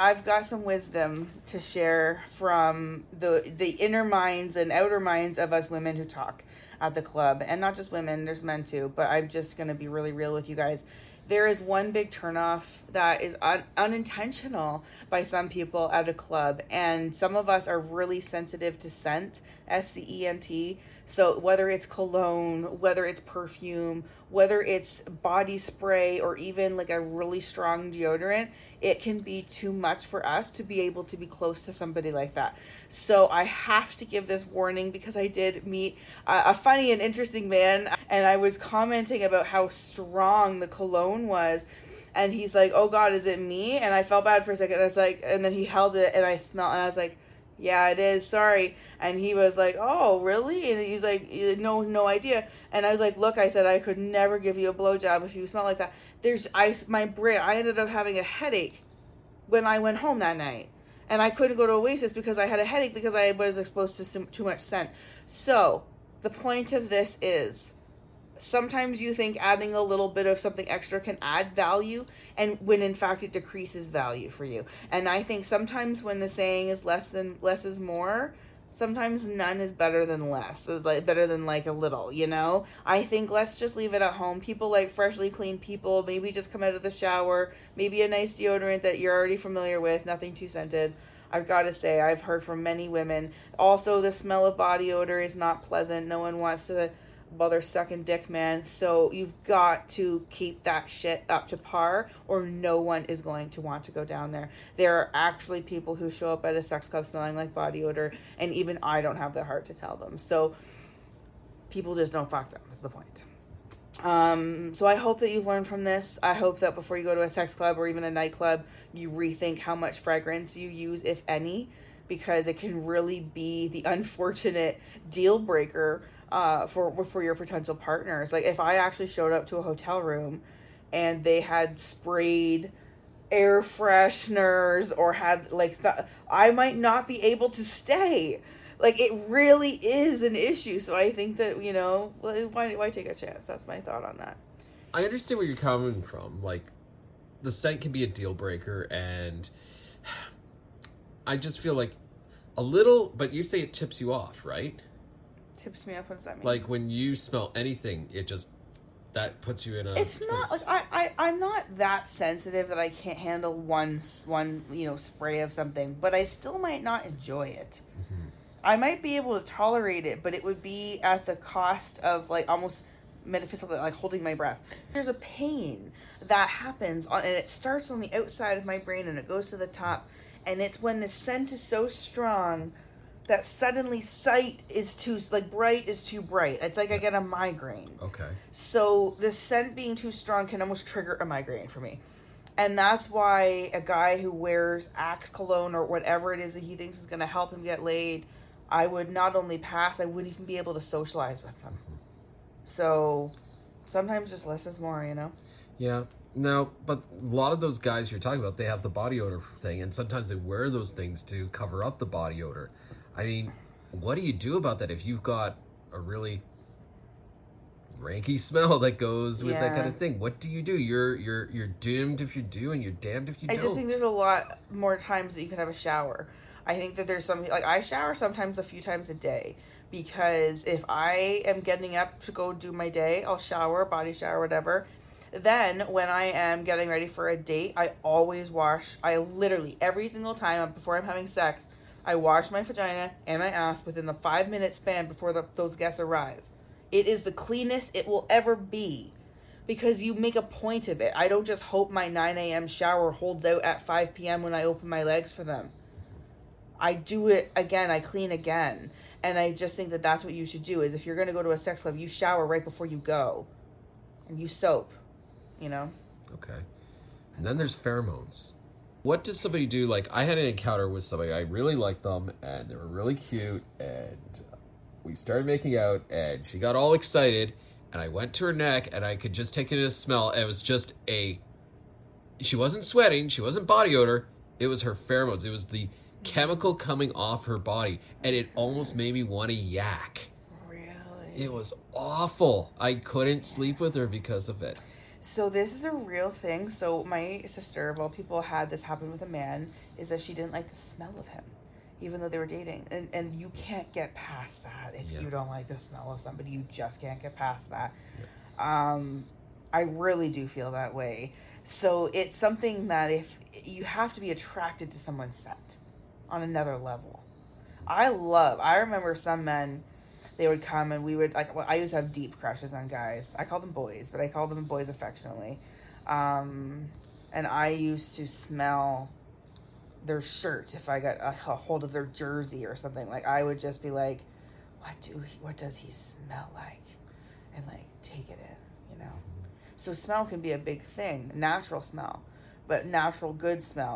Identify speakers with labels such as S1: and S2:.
S1: I've got some wisdom to share from the the inner minds and outer minds of us women who talk at the club, and not just women. There's men too, but I'm just gonna be really real with you guys. There is one big turnoff that is un- unintentional by some people at a club, and some of us are really sensitive to scent, S C E N T. So whether it's cologne, whether it's perfume, whether it's body spray, or even like a really strong deodorant, it can be too much for us to be able to be close to somebody like that. So I have to give this warning because I did meet a, a funny and interesting man, and I was commenting about how strong the cologne was. And he's like, "Oh God, is it me?" And I felt bad for a second. I was like, and then he held it, and I smelled, and I was like, yeah, it is. Sorry. And he was like, oh, really? And he's like, eh, no, no idea. And I was like, look, I said I could never give you a blowjob if you smell like that. There's, I, my brain, I ended up having a headache when I went home that night. And I couldn't go to Oasis because I had a headache because I was exposed to some, too much scent. So the point of this is sometimes you think adding a little bit of something extra can add value and when in fact it decreases value for you and i think sometimes when the saying is less than less is more sometimes none is better than less like better than like a little you know i think let's just leave it at home people like freshly clean people maybe just come out of the shower maybe a nice deodorant that you're already familiar with nothing too scented I've got to say, I've heard from many women. Also, the smell of body odor is not pleasant. No one wants to while sucking dick, man. So you've got to keep that shit up to par, or no one is going to want to go down there. There are actually people who show up at a sex club smelling like body odor, and even I don't have the heart to tell them. So people just don't fuck them, is the point. Um, so I hope that you've learned from this. I hope that before you go to a sex club or even a nightclub, you rethink how much fragrance you use, if any, because it can really be the unfortunate deal breaker uh, for for your potential partners. Like if I actually showed up to a hotel room and they had sprayed air fresheners or had like th- I might not be able to stay. Like it really is an issue. So I think that you know why why take a chance? That's my thought on that.
S2: I understand where you're coming from. Like the scent can be a deal breaker, and I just feel like a little. But you say it tips you off, right?
S1: Tips me off. What does that mean?
S2: Like when you smell anything, it just that puts you in a.
S1: It's not like I, I I'm not that sensitive that I can't handle one one you know spray of something, but I still might not enjoy it. Mm-hmm. I might be able to tolerate it, but it would be at the cost of like almost metaphysically like holding my breath. There's a pain that happens on, and it starts on the outside of my brain and it goes to the top, and it's when the scent is so strong that suddenly sight is too like bright is too bright. It's like I get a migraine.
S2: Okay.
S1: So the scent being too strong can almost trigger a migraine for me. And that's why a guy who wears Axe cologne or whatever it is that he thinks is going to help him get laid, I would not only pass, I wouldn't even be able to socialize with them. Mm-hmm. So sometimes just less is more, you know?
S2: Yeah. Now, but a lot of those guys you're talking about, they have the body odor thing, and sometimes they wear those things to cover up the body odor. I mean, what do you do about that if you've got a really ranky smell that goes with yeah. that kind of thing? What do you do? You're you're you're doomed if you do, and you're damned if you
S1: I
S2: don't.
S1: I just think there's a lot more times that you can have a shower. I think that there's some like I shower sometimes a few times a day because if I am getting up to go do my day, I'll shower, body shower, whatever. Then when I am getting ready for a date, I always wash. I literally every single time before I'm having sex, I wash my vagina and my ass within the five minute span before the, those guests arrive. It is the cleanest it will ever be because you make a point of it. I don't just hope my 9 a.m. shower holds out at 5 p.m. when I open my legs for them. I do it again, I clean again. And I just think that that's what you should do is if you're going to go to a sex club, you shower right before you go. And you soap, you know?
S2: Okay. And then there's pheromones what does somebody do? Like, I had an encounter with somebody. I really liked them, and they were really cute, and we started making out, and she got all excited, and I went to her neck, and I could just take it as smell. And it was just a. She wasn't sweating. She wasn't body odor. It was her pheromones. It was the chemical coming off her body, and it almost made me want to yak.
S1: Really?
S2: It was awful. I couldn't sleep with her because of it.
S1: So this is a real thing. So my sister, of all people, had this happen with a man. Is that she didn't like the smell of him, even though they were dating, and and you can't get past that if
S2: Yeah.
S1: you don't like the smell of somebody. You just can't get past that. Um, I really do feel that way. So it's something that if you have to be attracted to someone's scent on another level. I love. I remember some men. They would come and we would like. Well, I used to have deep crushes on guys. I call them boys, but I call them boys affectionately. Um, and I used to smell their shirt if I got a, a hold of their jersey or something. Like I would just be like, "What do? He, what does he smell like?" And like take it in, you know. So smell can be a big thing. Natural smell, but natural good smell